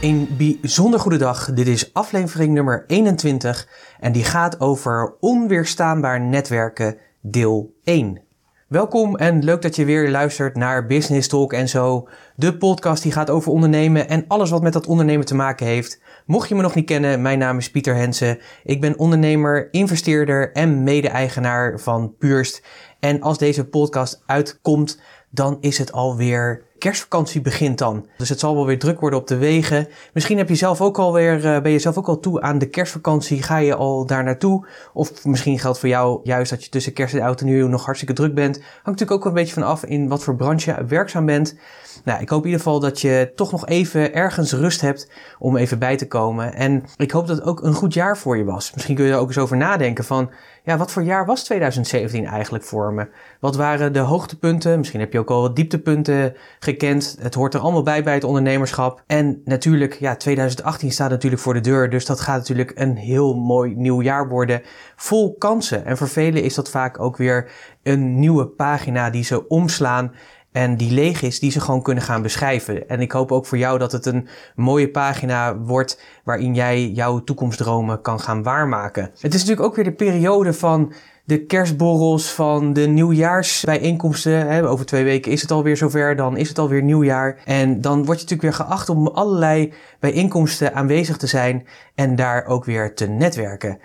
Een bijzonder goede dag. Dit is aflevering nummer 21 en die gaat over onweerstaanbaar netwerken deel 1. Welkom en leuk dat je weer luistert naar Business Talk en zo. De podcast die gaat over ondernemen en alles wat met dat ondernemen te maken heeft. Mocht je me nog niet kennen, mijn naam is Pieter Hensen. Ik ben ondernemer, investeerder en mede-eigenaar van Purst. En als deze podcast uitkomt, dan is het alweer kerstvakantie begint dan. Dus het zal wel weer druk worden op de wegen. Misschien heb je zelf ook alweer, uh, ben je zelf ook al toe aan de kerstvakantie. Ga je al daar naartoe? Of misschien geldt voor jou juist dat je tussen kerst en oud en nieuw nog hartstikke druk bent. Hangt natuurlijk ook een beetje van af in wat voor branche je werkzaam bent. Nou, ik hoop in ieder geval dat je toch nog even ergens rust hebt om even bij te komen. En ik hoop dat het ook een goed jaar voor je was. Misschien kun je er ook eens over nadenken van, ja, wat voor jaar was 2017 eigenlijk voor me? Wat waren de hoogtepunten? Misschien heb je ook al wat dieptepunten gekend. Het hoort er allemaal bij bij het ondernemerschap. En natuurlijk, ja, 2018 staat natuurlijk voor de deur. Dus dat gaat natuurlijk een heel mooi nieuw jaar worden. Vol kansen. En voor velen is dat vaak ook weer een nieuwe pagina die ze omslaan en die leeg is, die ze gewoon kunnen gaan beschrijven. En ik hoop ook voor jou dat het een mooie pagina wordt waarin jij jouw toekomstdromen kan gaan waarmaken. Het is natuurlijk ook weer de periode van de kerstborrels, van de nieuwjaarsbijeenkomsten. Over twee weken is het alweer zover, dan is het alweer nieuwjaar. En dan word je natuurlijk weer geacht om allerlei bijeenkomsten aanwezig te zijn en daar ook weer te netwerken.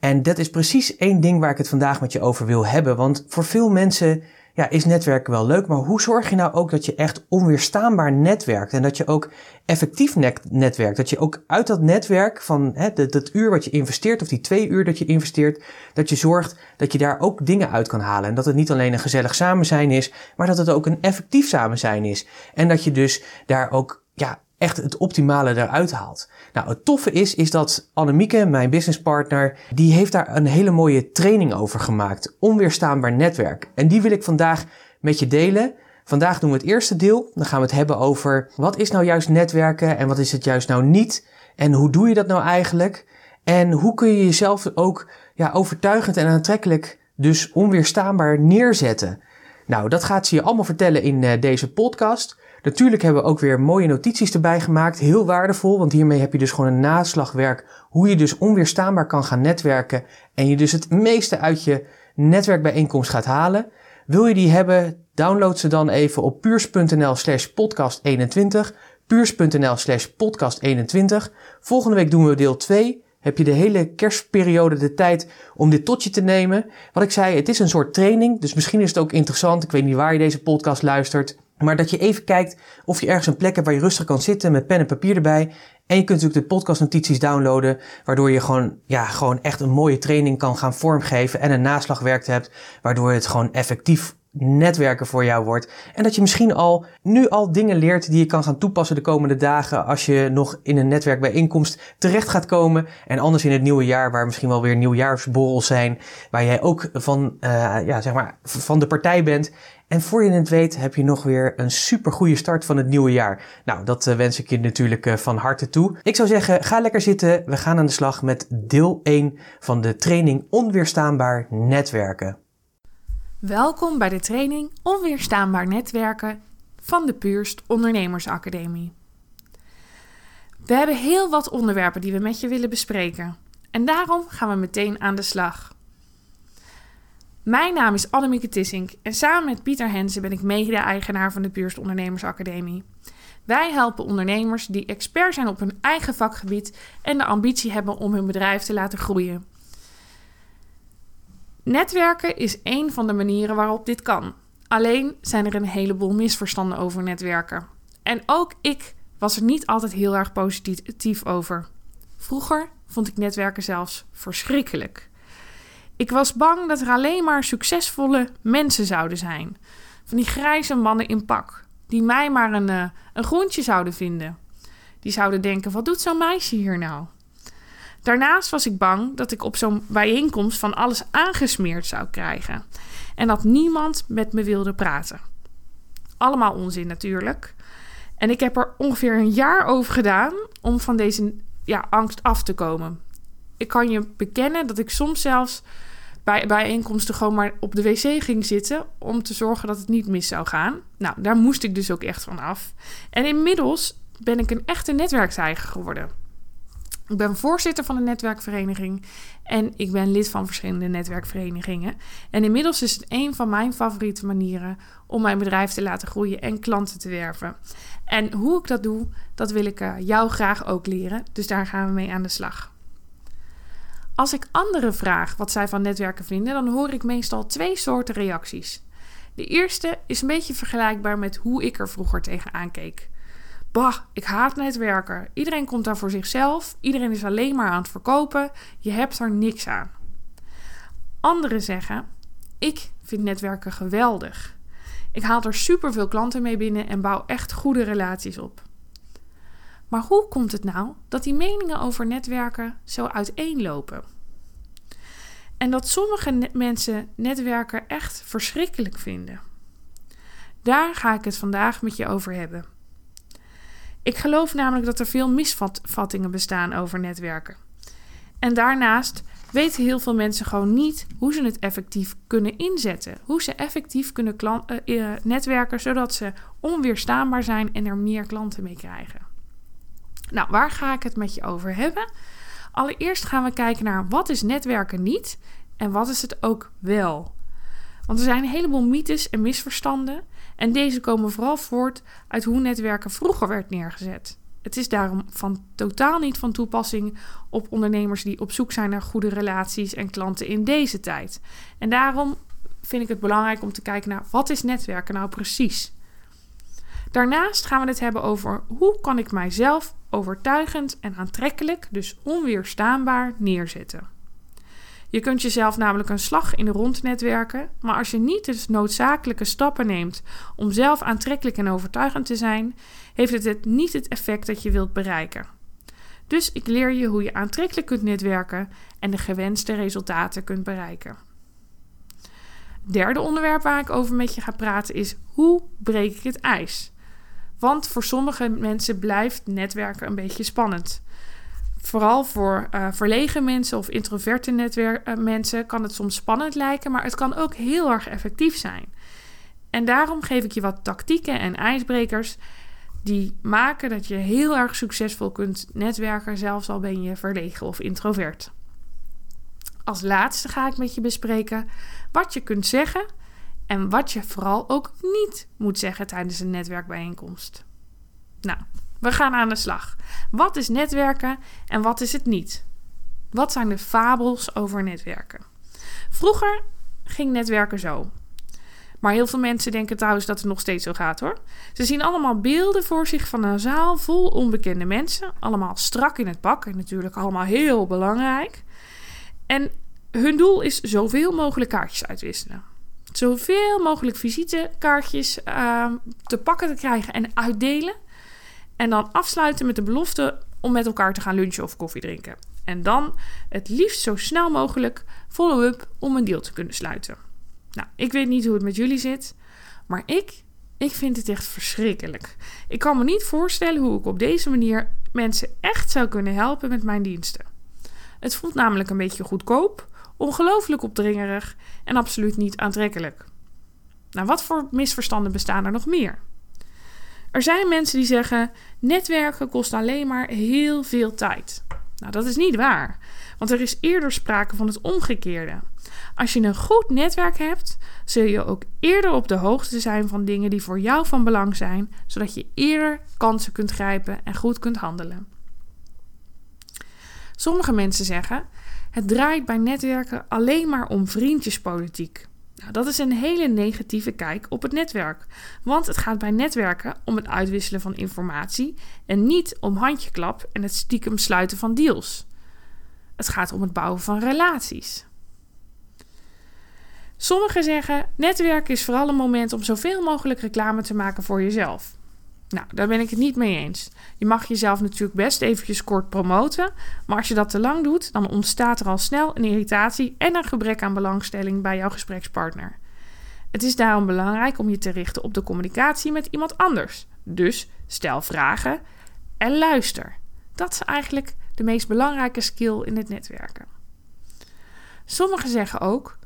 En dat is precies één ding waar ik het vandaag met je over wil hebben. Want voor veel mensen ja, is netwerken wel leuk, maar hoe zorg je nou ook dat je echt onweerstaanbaar netwerkt en dat je ook effectief netwerkt? Dat je ook uit dat netwerk van hè, dat, dat uur wat je investeert of die twee uur dat je investeert, dat je zorgt dat je daar ook dingen uit kan halen. En dat het niet alleen een gezellig samen zijn is, maar dat het ook een effectief samen zijn is. En dat je dus daar ook ja, echt het optimale eruit haalt. Nou, het toffe is, is dat Annemieke, mijn businesspartner, die heeft daar een hele mooie training over gemaakt. Onweerstaanbaar netwerk. En die wil ik vandaag met je delen. Vandaag doen we het eerste deel. Dan gaan we het hebben over wat is nou juist netwerken en wat is het juist nou niet. En hoe doe je dat nou eigenlijk? En hoe kun je jezelf ook ja, overtuigend en aantrekkelijk, dus onweerstaanbaar neerzetten? Nou, dat gaat ze je allemaal vertellen in uh, deze podcast. Natuurlijk hebben we ook weer mooie notities erbij gemaakt. Heel waardevol, want hiermee heb je dus gewoon een naslagwerk. Hoe je dus onweerstaanbaar kan gaan netwerken. En je dus het meeste uit je netwerkbijeenkomst gaat halen. Wil je die hebben, download ze dan even op puurs.nl slash podcast 21. Puurs.nl slash podcast 21. Volgende week doen we deel 2 heb je de hele kerstperiode de tijd om dit tot je te nemen. Wat ik zei, het is een soort training, dus misschien is het ook interessant. Ik weet niet waar je deze podcast luistert. Maar dat je even kijkt of je ergens een plek hebt waar je rustig kan zitten met pen en papier erbij. En je kunt natuurlijk de podcastnotities downloaden, waardoor je gewoon, ja, gewoon echt een mooie training kan gaan vormgeven en een naslagwerk hebt, waardoor het gewoon effectief netwerken voor jou wordt. En dat je misschien al nu al dingen leert die je kan gaan toepassen de komende dagen als je nog in een netwerkbijeenkomst terecht gaat komen. En anders in het nieuwe jaar, waar misschien wel weer nieuwjaarsborrels zijn, waar jij ook van, uh, ja, zeg maar, van de partij bent. En voor je het weet heb je nog weer een super goede start van het nieuwe jaar. Nou, dat uh, wens ik je natuurlijk uh, van harte toe. Ik zou zeggen, ga lekker zitten. We gaan aan de slag met deel 1 van de training Onweerstaanbaar Netwerken. Welkom bij de training Onweerstaanbaar Netwerken van de Puurst Ondernemersacademie. We hebben heel wat onderwerpen die we met je willen bespreken. En daarom gaan we meteen aan de slag. Mijn naam is Annemieke Tissink en samen met Pieter Hensen ben ik mede-eigenaar van de Puurst Ondernemersacademie. Wij helpen ondernemers die expert zijn op hun eigen vakgebied en de ambitie hebben om hun bedrijf te laten groeien. Netwerken is één van de manieren waarop dit kan. Alleen zijn er een heleboel misverstanden over netwerken. En ook ik was er niet altijd heel erg positief over. Vroeger vond ik netwerken zelfs verschrikkelijk. Ik was bang dat er alleen maar succesvolle mensen zouden zijn. Van die grijze mannen in pak. Die mij maar een, uh, een groentje zouden vinden. Die zouden denken: wat doet zo'n meisje hier nou? Daarnaast was ik bang dat ik op zo'n bijeenkomst van alles aangesmeerd zou krijgen en dat niemand met me wilde praten. Allemaal onzin natuurlijk. En ik heb er ongeveer een jaar over gedaan om van deze ja, angst af te komen. Ik kan je bekennen dat ik soms zelfs bij bijeenkomsten gewoon maar op de wc ging zitten om te zorgen dat het niet mis zou gaan. Nou, daar moest ik dus ook echt van af. En inmiddels ben ik een echte netwerkzijger geworden. Ik ben voorzitter van een netwerkvereniging en ik ben lid van verschillende netwerkverenigingen. En inmiddels is het een van mijn favoriete manieren om mijn bedrijf te laten groeien en klanten te werven. En hoe ik dat doe, dat wil ik uh, jou graag ook leren. Dus daar gaan we mee aan de slag. Als ik anderen vraag wat zij van netwerken vinden, dan hoor ik meestal twee soorten reacties. De eerste is een beetje vergelijkbaar met hoe ik er vroeger tegenaan keek. Bah, ik haat netwerken. Iedereen komt daar voor zichzelf. Iedereen is alleen maar aan het verkopen. Je hebt er niks aan. Anderen zeggen: Ik vind netwerken geweldig. Ik haal er superveel klanten mee binnen en bouw echt goede relaties op. Maar hoe komt het nou dat die meningen over netwerken zo uiteenlopen? En dat sommige mensen netwerken echt verschrikkelijk vinden. Daar ga ik het vandaag met je over hebben. Ik geloof namelijk dat er veel misvattingen bestaan over netwerken. En daarnaast weten heel veel mensen gewoon niet hoe ze het effectief kunnen inzetten. Hoe ze effectief kunnen uh, netwerken zodat ze onweerstaanbaar zijn en er meer klanten mee krijgen. Nou, waar ga ik het met je over hebben? Allereerst gaan we kijken naar wat is netwerken niet en wat is het ook wel. Want er zijn een heleboel mythes en misverstanden en deze komen vooral voort uit hoe netwerken vroeger werd neergezet. Het is daarom van totaal niet van toepassing op ondernemers die op zoek zijn naar goede relaties en klanten in deze tijd. En daarom vind ik het belangrijk om te kijken naar wat is netwerken nou precies. Daarnaast gaan we het hebben over hoe kan ik mijzelf overtuigend en aantrekkelijk, dus onweerstaanbaar, neerzetten. Je kunt jezelf namelijk een slag in de rond netwerken, maar als je niet de noodzakelijke stappen neemt om zelf aantrekkelijk en overtuigend te zijn, heeft het, het niet het effect dat je wilt bereiken. Dus ik leer je hoe je aantrekkelijk kunt netwerken en de gewenste resultaten kunt bereiken. Derde onderwerp waar ik over met je ga praten is hoe breek ik het ijs? Want voor sommige mensen blijft netwerken een beetje spannend. Vooral voor uh, verlegen mensen of introverte netwerk, uh, mensen kan het soms spannend lijken, maar het kan ook heel erg effectief zijn. En daarom geef ik je wat tactieken en ijsbrekers die maken dat je heel erg succesvol kunt netwerken, zelfs al ben je verlegen of introvert. Als laatste ga ik met je bespreken wat je kunt zeggen en wat je vooral ook niet moet zeggen tijdens een netwerkbijeenkomst. Nou, we gaan aan de slag. Wat is netwerken en wat is het niet? Wat zijn de fabels over netwerken? Vroeger ging netwerken zo. Maar heel veel mensen denken trouwens dat het nog steeds zo gaat hoor. Ze zien allemaal beelden voor zich van een zaal vol onbekende mensen. Allemaal strak in het pak en natuurlijk allemaal heel belangrijk. En hun doel is zoveel mogelijk kaartjes uitwisselen. Zoveel mogelijk visitekaartjes uh, te pakken te krijgen en uitdelen. En dan afsluiten met de belofte om met elkaar te gaan lunchen of koffie drinken. En dan het liefst zo snel mogelijk follow-up om een deal te kunnen sluiten. Nou, ik weet niet hoe het met jullie zit, maar ik, ik vind het echt verschrikkelijk. Ik kan me niet voorstellen hoe ik op deze manier mensen echt zou kunnen helpen met mijn diensten. Het voelt namelijk een beetje goedkoop, ongelooflijk opdringerig en absoluut niet aantrekkelijk. Nou, wat voor misverstanden bestaan er nog meer? Er zijn mensen die zeggen: netwerken kost alleen maar heel veel tijd. Nou, dat is niet waar, want er is eerder sprake van het omgekeerde. Als je een goed netwerk hebt, zul je ook eerder op de hoogte zijn van dingen die voor jou van belang zijn, zodat je eerder kansen kunt grijpen en goed kunt handelen. Sommige mensen zeggen: het draait bij netwerken alleen maar om vriendjespolitiek. Nou, dat is een hele negatieve kijk op het netwerk. Want het gaat bij netwerken om het uitwisselen van informatie en niet om handjeklap en het stiekem sluiten van deals. Het gaat om het bouwen van relaties. Sommigen zeggen: netwerken is vooral een moment om zoveel mogelijk reclame te maken voor jezelf. Nou, daar ben ik het niet mee eens. Je mag jezelf natuurlijk best eventjes kort promoten, maar als je dat te lang doet, dan ontstaat er al snel een irritatie en een gebrek aan belangstelling bij jouw gesprekspartner. Het is daarom belangrijk om je te richten op de communicatie met iemand anders. Dus stel vragen en luister. Dat is eigenlijk de meest belangrijke skill in het netwerken. Sommigen zeggen ook: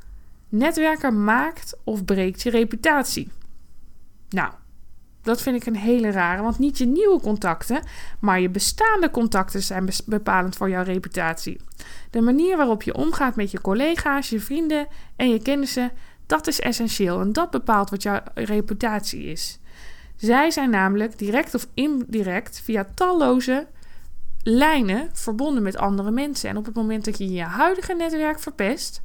netwerken maakt of breekt je reputatie. Nou, dat vind ik een hele rare, want niet je nieuwe contacten, maar je bestaande contacten zijn bepalend voor jouw reputatie. De manier waarop je omgaat met je collega's, je vrienden en je kennissen, dat is essentieel en dat bepaalt wat jouw reputatie is. Zij zijn namelijk direct of indirect via talloze lijnen verbonden met andere mensen. En op het moment dat je je huidige netwerk verpest,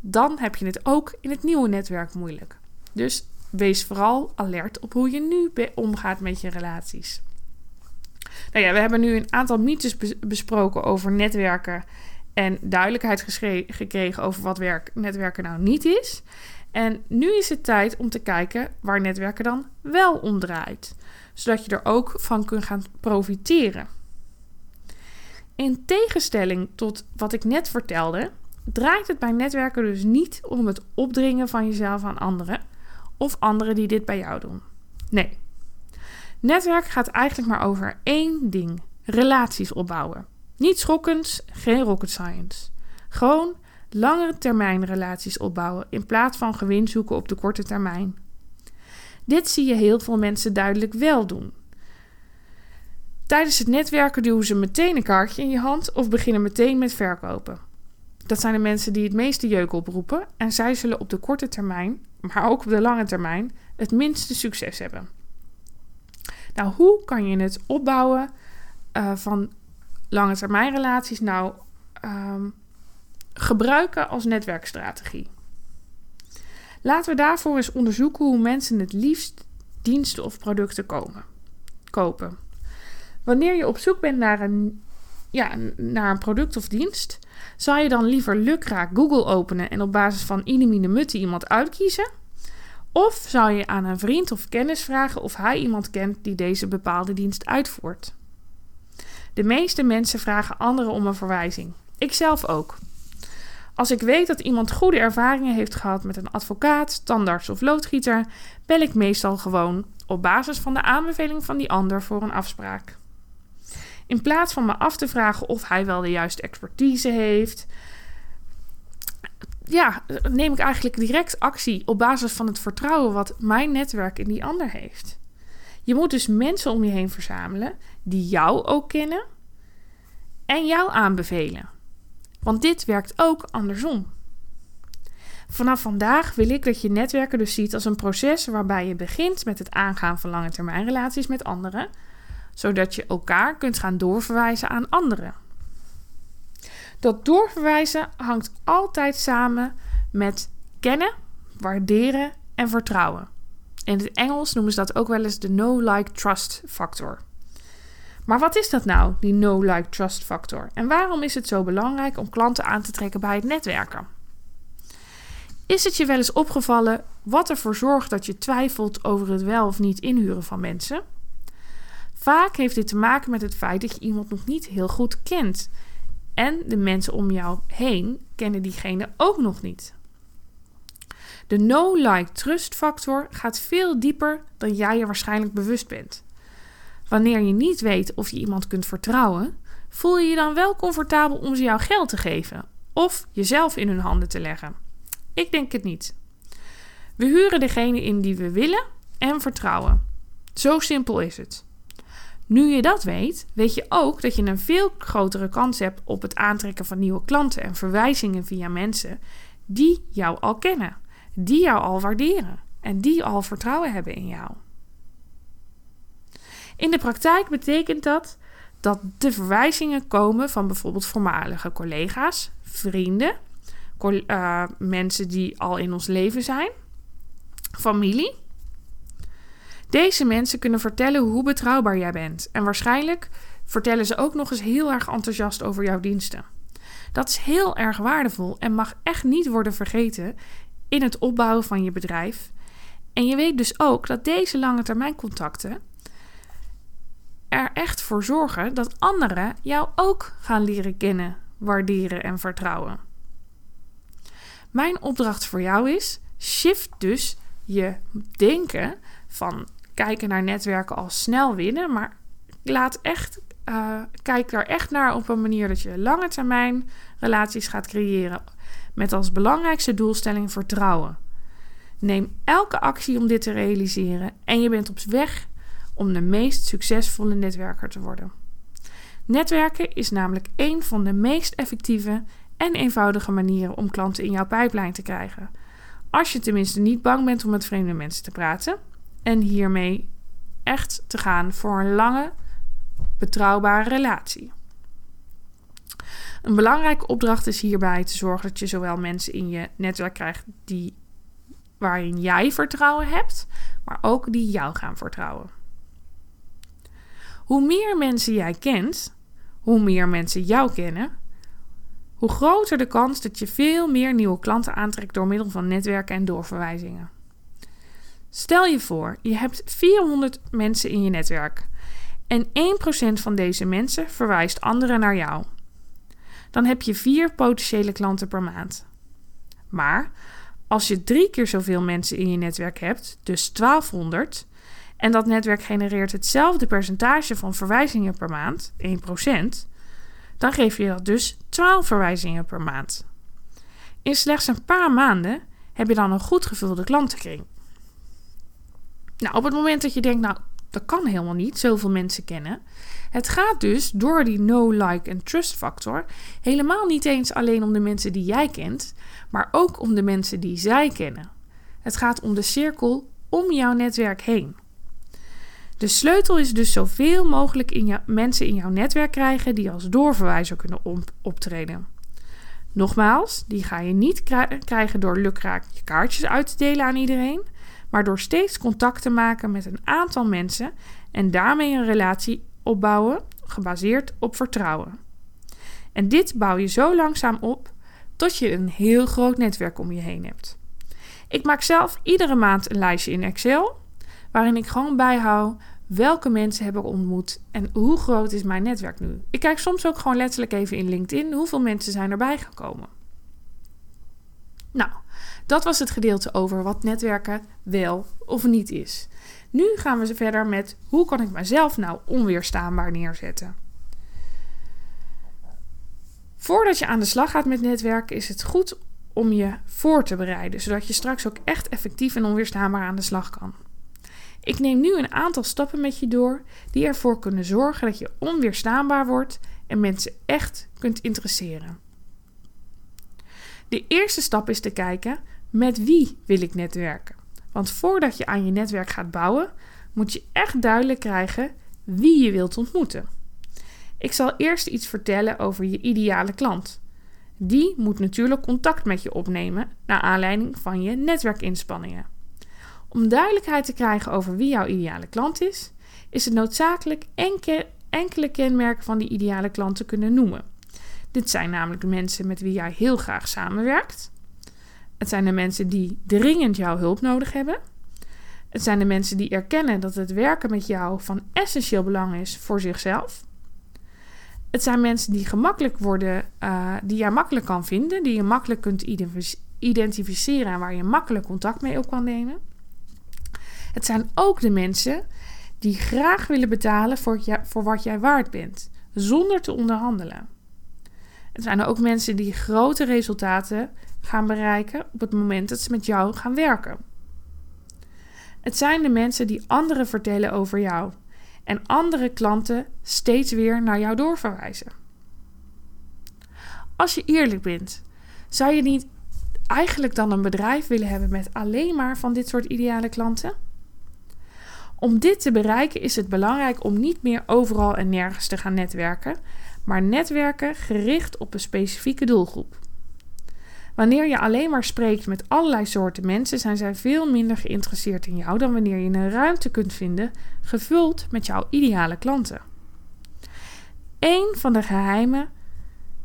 dan heb je het ook in het nieuwe netwerk moeilijk. Dus wees vooral alert op hoe je nu omgaat met je relaties. Nou ja, we hebben nu een aantal mythes besproken over netwerken en duidelijkheid gekregen over wat werk, netwerken nou niet is. En nu is het tijd om te kijken waar netwerken dan wel om draait, zodat je er ook van kunt gaan profiteren. In tegenstelling tot wat ik net vertelde, draait het bij netwerken dus niet om het opdringen van jezelf aan anderen of anderen die dit bij jou doen. Nee. Netwerk gaat eigenlijk maar over één ding: relaties opbouwen. Niet schokkends, geen rocket science. Gewoon langere termijn relaties opbouwen in plaats van gewin zoeken op de korte termijn. Dit zie je heel veel mensen duidelijk wel doen. Tijdens het netwerken duwen ze meteen een kaartje in je hand of beginnen meteen met verkopen. Dat zijn de mensen die het meeste jeuk oproepen en zij zullen op de korte termijn, maar ook op de lange termijn, het minste succes hebben. Nou, hoe kan je het opbouwen uh, van lange termijn relaties nou um, gebruiken als netwerkstrategie? Laten we daarvoor eens onderzoeken hoe mensen het liefst diensten of producten komen, kopen. Wanneer je op zoek bent naar een, ja, naar een product of dienst, zou je dan liever lukraak Google openen en op basis van inimine mutte iemand uitkiezen? Of zou je aan een vriend of kennis vragen of hij iemand kent die deze bepaalde dienst uitvoert? De meeste mensen vragen anderen om een verwijzing. Ik zelf ook. Als ik weet dat iemand goede ervaringen heeft gehad met een advocaat, tandarts of loodgieter, bel ik meestal gewoon op basis van de aanbeveling van die ander voor een afspraak. In plaats van me af te vragen of hij wel de juiste expertise heeft, ja, neem ik eigenlijk direct actie op basis van het vertrouwen wat mijn netwerk in die ander heeft. Je moet dus mensen om je heen verzamelen die jou ook kennen en jou aanbevelen. Want dit werkt ook andersom. Vanaf vandaag wil ik dat je netwerken dus ziet als een proces waarbij je begint met het aangaan van lange termijn relaties met anderen, zodat je elkaar kunt gaan doorverwijzen aan anderen. Dat doorverwijzen hangt altijd samen met kennen, waarderen en vertrouwen. In het Engels noemen ze dat ook wel eens de know-like-trust factor. Maar wat is dat nou, die know-like-trust factor? En waarom is het zo belangrijk om klanten aan te trekken bij het netwerken? Is het je wel eens opgevallen wat ervoor zorgt dat je twijfelt over het wel of niet inhuren van mensen? Vaak heeft dit te maken met het feit dat je iemand nog niet heel goed kent. En de mensen om jou heen kennen diegene ook nog niet. De no-like-trust factor gaat veel dieper dan jij je waarschijnlijk bewust bent. Wanneer je niet weet of je iemand kunt vertrouwen, voel je je dan wel comfortabel om ze jouw geld te geven of jezelf in hun handen te leggen? Ik denk het niet. We huren degene in die we willen en vertrouwen. Zo simpel is het. Nu je dat weet, weet je ook dat je een veel grotere kans hebt op het aantrekken van nieuwe klanten en verwijzingen via mensen die jou al kennen, die jou al waarderen en die al vertrouwen hebben in jou. In de praktijk betekent dat dat de verwijzingen komen van bijvoorbeeld voormalige collega's, vrienden, uh, mensen die al in ons leven zijn, familie deze mensen kunnen vertellen hoe betrouwbaar jij bent. En waarschijnlijk vertellen ze ook nog eens heel erg enthousiast over jouw diensten. Dat is heel erg waardevol en mag echt niet worden vergeten in het opbouwen van je bedrijf. En je weet dus ook dat deze lange termijn contacten er echt voor zorgen dat anderen jou ook gaan leren kennen, waarderen en vertrouwen. Mijn opdracht voor jou is: shift dus je denken van kijken naar netwerken als snel winnen, maar laat echt, uh, kijk daar echt naar op een manier dat je lange termijn relaties gaat creëren met als belangrijkste doelstelling vertrouwen. Neem elke actie om dit te realiseren en je bent op weg om de meest succesvolle netwerker te worden. Netwerken is namelijk een van de meest effectieve en eenvoudige manieren om klanten in jouw pijplijn te krijgen. Als je tenminste niet bang bent om met vreemde mensen te praten en hiermee echt te gaan voor een lange, betrouwbare relatie. Een belangrijke opdracht is hierbij te zorgen dat je zowel mensen in je netwerk krijgt die, waarin jij vertrouwen hebt, maar ook die jou gaan vertrouwen. Hoe meer mensen jij kent, hoe meer mensen jou kennen, hoe groter de kans dat je veel meer nieuwe klanten aantrekt door middel van netwerken en doorverwijzingen. Stel je voor, je hebt 400 mensen in je netwerk en 1% van deze mensen verwijst anderen naar jou. Dan heb je vier potentiële klanten per maand. Maar als je drie keer zoveel mensen in je netwerk hebt, dus 1200, en dat netwerk genereert hetzelfde percentage van verwijzingen per maand, 1%, dan geef je dat dus 12 verwijzingen per maand. In slechts een paar maanden heb je dan een goed gevulde klantenkring. Nou, op het moment dat je denkt, nou, dat kan helemaal niet, zoveel mensen kennen. Het gaat dus door die no, like en trust factor helemaal niet eens alleen om de mensen die jij kent, maar ook om de mensen die zij kennen. Het gaat om de cirkel om jouw netwerk heen. De sleutel is dus zoveel mogelijk in mensen in jouw netwerk krijgen die als doorverwijzer kunnen optreden. Nogmaals, die ga je niet krijgen door lukraak je kaartjes uit te delen aan iedereen, maar door steeds contact te maken met een aantal mensen en daarmee een relatie opbouwen gebaseerd op vertrouwen. En dit bouw je zo langzaam op tot je een heel groot netwerk om je heen hebt. Ik maak zelf iedere maand een lijstje in Excel waarin ik gewoon bijhoud welke mensen heb ik ontmoet en hoe groot is mijn netwerk nu. Ik kijk soms ook gewoon letterlijk even in LinkedIn hoeveel mensen zijn erbij gekomen. Nou, dat was het gedeelte over wat netwerken wel of niet is. Nu gaan we verder met hoe kan ik mezelf nou onweerstaanbaar neerzetten. Voordat je aan de slag gaat met netwerken is het goed om je voor te bereiden, zodat je straks ook echt effectief en onweerstaanbaar aan de slag kan. Ik neem nu een aantal stappen met je door die ervoor kunnen zorgen dat je onweerstaanbaar wordt en mensen echt kunt interesseren. De eerste stap is te kijken met wie wil ik netwerken. Want voordat je aan je netwerk gaat bouwen, moet je echt duidelijk krijgen wie je wilt ontmoeten. Ik zal eerst iets vertellen over je ideale klant. Die moet natuurlijk contact met je opnemen naar aanleiding van je netwerkinspanningen. Om duidelijkheid te krijgen over wie jouw ideale klant is, is het noodzakelijk enkele kenmerken van die ideale klant te kunnen noemen. Dit zijn namelijk mensen met wie jij heel graag samenwerkt. Het zijn de mensen die dringend jouw hulp nodig hebben. Het zijn de mensen die erkennen dat het werken met jou van essentieel belang is voor zichzelf. Het zijn mensen die gemakkelijk worden, uh, die jij makkelijk kan vinden, die je makkelijk kunt identificeren en waar je makkelijk contact mee op kan nemen. Het zijn ook de mensen die graag willen betalen voor, voor wat jij waard bent, zonder te onderhandelen. Het zijn ook mensen die grote resultaten gaan bereiken op het moment dat ze met jou gaan werken. Het zijn de mensen die anderen vertellen over jou en andere klanten steeds weer naar jou doorverwijzen. Als je eerlijk bent, zou je niet eigenlijk dan een bedrijf willen hebben met alleen maar van dit soort ideale klanten? Om dit te bereiken is het belangrijk om niet meer overal en nergens te gaan netwerken, maar netwerken gericht op een specifieke doelgroep. Wanneer je alleen maar spreekt met allerlei soorten mensen, zijn zij veel minder geïnteresseerd in jou dan wanneer je een ruimte kunt vinden gevuld met jouw ideale klanten. Een van de geheimen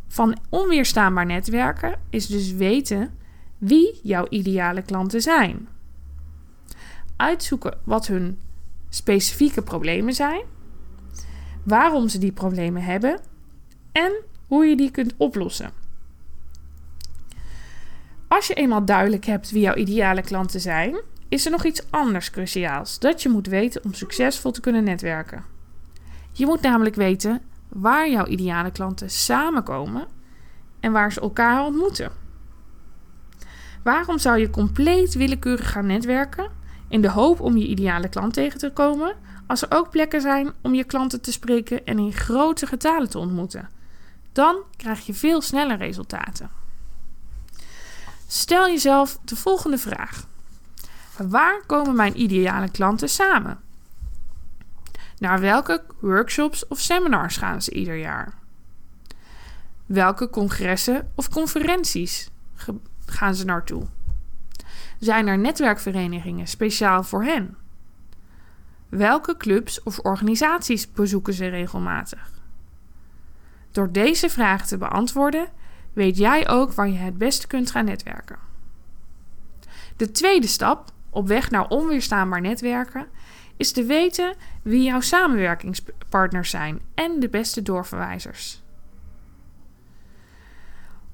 van onweerstaanbaar netwerken is dus weten wie jouw ideale klanten zijn. Uitzoeken wat hun specifieke problemen zijn waarom ze die problemen hebben en hoe je die kunt oplossen. Als je eenmaal duidelijk hebt wie jouw ideale klanten zijn, is er nog iets anders cruciaals dat je moet weten om succesvol te kunnen netwerken. Je moet namelijk weten waar jouw ideale klanten samenkomen en waar ze elkaar ontmoeten. Waarom zou je compleet willekeurig gaan netwerken in de hoop om je ideale klant tegen te komen, als er ook plekken zijn om je klanten te spreken en in grote getalen te ontmoeten? Dan krijg je veel sneller resultaten. Stel jezelf de volgende vraag: Waar komen mijn ideale klanten samen? Naar welke workshops of seminars gaan ze ieder jaar? Welke congressen of conferenties gaan ze naartoe? Zijn er netwerkverenigingen speciaal voor hen? Welke clubs of organisaties bezoeken ze regelmatig? Door deze vragen te beantwoorden, weet jij ook waar je het beste kunt gaan netwerken. De tweede stap op weg naar onweerstaanbaar netwerken is te weten wie jouw samenwerkingspartners zijn en de beste doorverwijzers.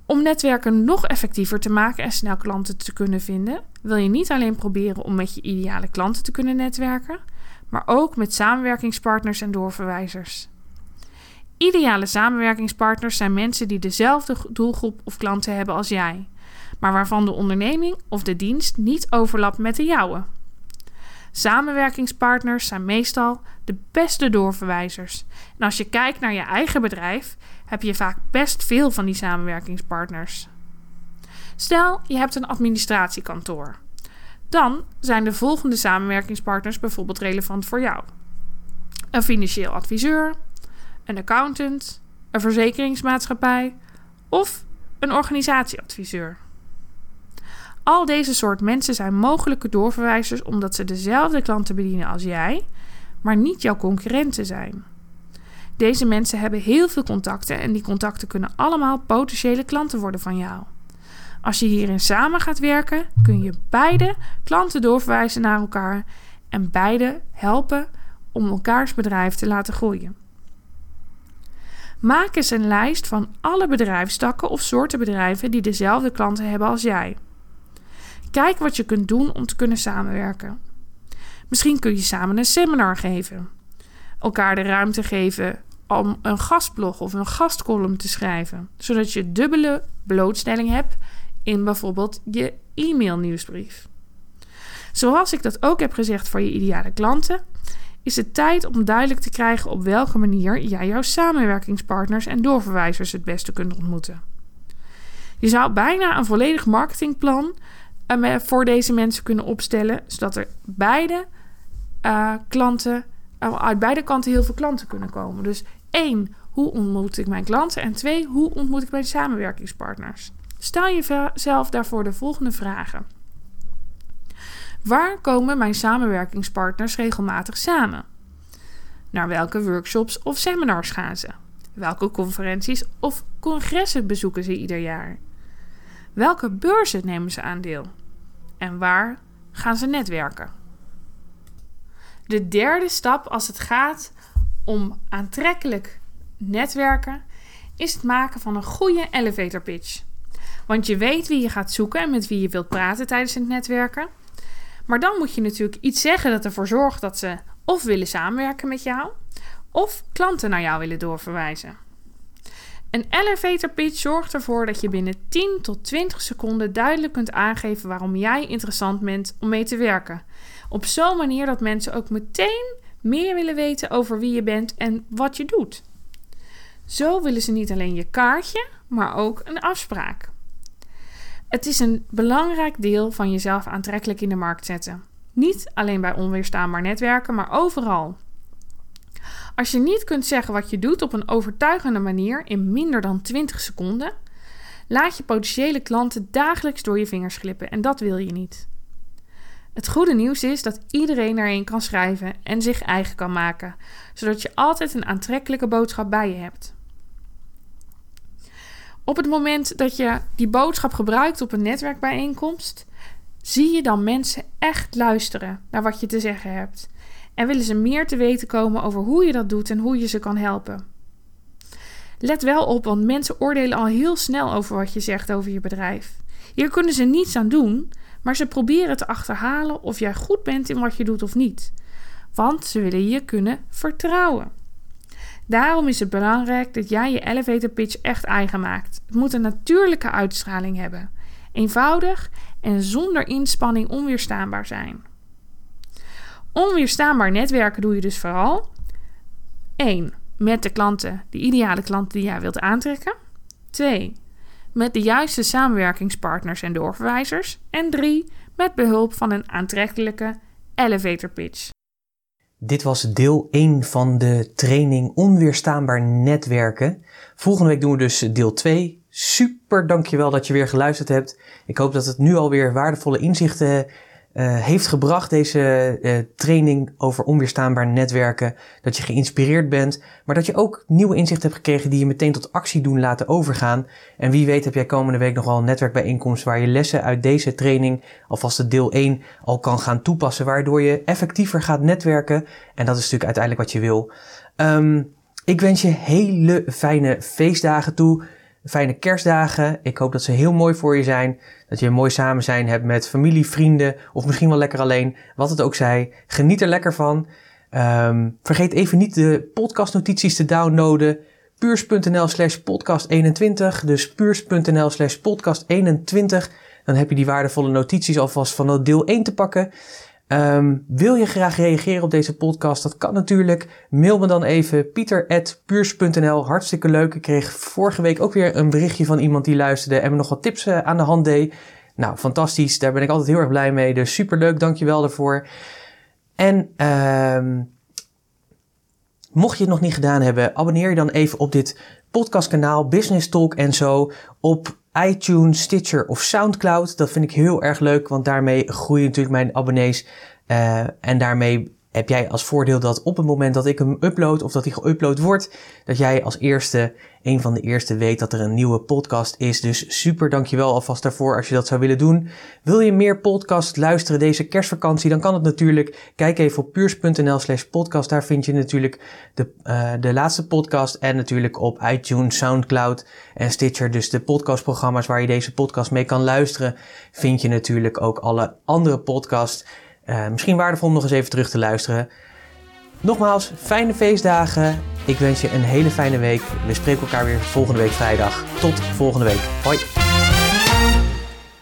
Om netwerken nog effectiever te maken en snel klanten te kunnen vinden, wil je niet alleen proberen om met je ideale klanten te kunnen netwerken, maar ook met samenwerkingspartners en doorverwijzers. Ideale samenwerkingspartners zijn mensen die dezelfde doelgroep of klanten hebben als jij, maar waarvan de onderneming of de dienst niet overlapt met de jouwe. Samenwerkingspartners zijn meestal de beste doorverwijzers. En als je kijkt naar je eigen bedrijf, heb je vaak best veel van die samenwerkingspartners. Stel, je hebt een administratiekantoor. Dan zijn de volgende samenwerkingspartners bijvoorbeeld relevant voor jou: een financieel adviseur, een accountant, een verzekeringsmaatschappij of een organisatieadviseur. Al deze soort mensen zijn mogelijke doorverwijzers omdat ze dezelfde klanten bedienen als jij, maar niet jouw concurrenten zijn. Deze mensen hebben heel veel contacten en die contacten kunnen allemaal potentiële klanten worden van jou. Als je hierin samen gaat werken, kun je beide klanten doorverwijzen naar elkaar en beide helpen om elkaars bedrijf te laten groeien. Maak eens een lijst van alle bedrijfstakken of soorten bedrijven die dezelfde klanten hebben als jij. Kijk wat je kunt doen om te kunnen samenwerken. Misschien kun je samen een seminar geven. Elkaar de ruimte geven om een gastblog of een gastcolumn te schrijven, zodat je dubbele blootstelling hebt in bijvoorbeeld je e-mail nieuwsbrief. Zoals ik dat ook heb gezegd voor je ideale klanten, is het tijd om duidelijk te krijgen op welke manier jij jouw samenwerkingspartners en doorverwijzers het beste kunt ontmoeten. Je zou bijna een volledig marketingplan uh, voor deze mensen kunnen opstellen, zodat er beide uh, klanten, uh, uit beide kanten heel veel klanten kunnen komen. Dus één, hoe ontmoet ik mijn klanten? En twee, hoe ontmoet ik mijn samenwerkingspartners? Stel jezelf daarvoor de volgende vragen. Waar komen mijn samenwerkingspartners regelmatig samen? Naar welke workshops of seminars gaan ze? Welke conferenties of congressen bezoeken ze ieder jaar? Welke beurzen nemen ze aan deel? En waar gaan ze netwerken? De derde stap als het gaat om aantrekkelijk netwerken is het maken van een goede elevator pitch. Want je weet wie je gaat zoeken en met wie je wilt praten tijdens het netwerken. Maar dan moet je natuurlijk iets zeggen dat ervoor zorgt dat ze of willen samenwerken met jou, of klanten naar jou willen doorverwijzen. Een elevator pitch zorgt ervoor dat je binnen 10 tot 20 seconden duidelijk kunt aangeven waarom jij interessant bent om mee te werken. Op zo'n manier dat mensen ook meteen meer willen weten over wie je bent en wat je doet. Zo willen ze niet alleen je kaartje, maar ook een afspraak. Het is een belangrijk deel van jezelf aantrekkelijk in de markt zetten. Niet alleen bij onweerstaanbaar netwerken, maar overal. Als je niet kunt zeggen wat je doet op een overtuigende manier in minder dan 20 seconden, laat je potentiële klanten dagelijks door je vingers glippen en dat wil je niet. Het goede nieuws is dat iedereen erin kan schrijven en zich eigen kan maken, zodat je altijd een aantrekkelijke boodschap bij je hebt. Op het moment dat je die boodschap gebruikt op een netwerkbijeenkomst, zie je dan mensen echt luisteren naar wat je te zeggen hebt. en willen ze meer te weten komen over hoe je dat doet en hoe je ze kan helpen. Let wel op, want mensen oordelen al heel snel over wat je zegt over je bedrijf. Hier kunnen ze niets aan doen, maar ze proberen te achterhalen of jij goed bent in wat je doet of niet. Want ze willen je kunnen vertrouwen. Daarom is het belangrijk dat jij je elevator pitch echt eigen maakt. Het moet een natuurlijke uitstraling hebben, eenvoudig en zonder inspanning onweerstaanbaar zijn. Onweerstaanbaar netwerken doe je dus vooral 1. Met de klanten, de ideale klanten die jij wilt aantrekken. 2. Met de juiste samenwerkingspartners en doorverwijzers. En 3. Met behulp van een aantrekkelijke elevator pitch. Dit was deel 1 van de training Onweerstaanbaar Netwerken. Volgende week doen we dus deel 2. Super dankjewel dat je weer geluisterd hebt. Ik hoop dat het nu alweer waardevolle inzichten uh, heeft gebracht, deze uh, training over onweerstaanbaar netwerken. Dat je geïnspireerd bent, maar dat je ook nieuwe inzichten hebt gekregen die je meteen tot actie doen laten overgaan. En wie weet heb jij komende week nog wel een netwerkbijeenkomst waar je lessen uit deze training, alvast de deel 1, al kan gaan toepassen. Waardoor je effectiever gaat netwerken. En dat is natuurlijk uiteindelijk wat je wil. Um, ik wens je hele fijne feestdagen toe fijne kerstdagen. Ik hoop dat ze heel mooi voor je zijn. Dat je een mooi samen zijn hebt met familie, vrienden of misschien wel lekker alleen. Wat het ook zij. Geniet er lekker van. Um, vergeet even niet de podcastnotities te downloaden. Puurs.nl slash podcast 21. Dus puurs.nl slash podcast 21. Dan heb je die waardevolle notities alvast van deel 1 te pakken. Um, wil je graag reageren op deze podcast? Dat kan natuurlijk. Mail me dan even pieter.puurs.nl. Hartstikke leuk. Ik kreeg vorige week ook weer een berichtje van iemand die luisterde en me nog wat tips uh, aan de hand deed. Nou, fantastisch. Daar ben ik altijd heel erg blij mee. Dus super leuk. Dankjewel daarvoor. En um, mocht je het nog niet gedaan hebben, abonneer je dan even op dit podcastkanaal Business Talk en zo op iTunes, Stitcher of Soundcloud. Dat vind ik heel erg leuk, want daarmee groeien natuurlijk mijn abonnees. Uh, en daarmee heb jij als voordeel dat op het moment dat ik hem upload of dat hij geüpload wordt, dat jij als eerste, een van de eerste weet dat er een nieuwe podcast is. Dus super dankjewel alvast daarvoor als je dat zou willen doen. Wil je meer podcast luisteren deze kerstvakantie, dan kan het natuurlijk. Kijk even op puurs.nl slash podcast. Daar vind je natuurlijk de, uh, de laatste podcast en natuurlijk op iTunes, Soundcloud en Stitcher. Dus de podcastprogramma's waar je deze podcast mee kan luisteren, vind je natuurlijk ook alle andere podcasts. Uh, misschien waardevol om nog eens even terug te luisteren. Nogmaals, fijne feestdagen. Ik wens je een hele fijne week. We spreken elkaar weer volgende week vrijdag. Tot volgende week. Hoi.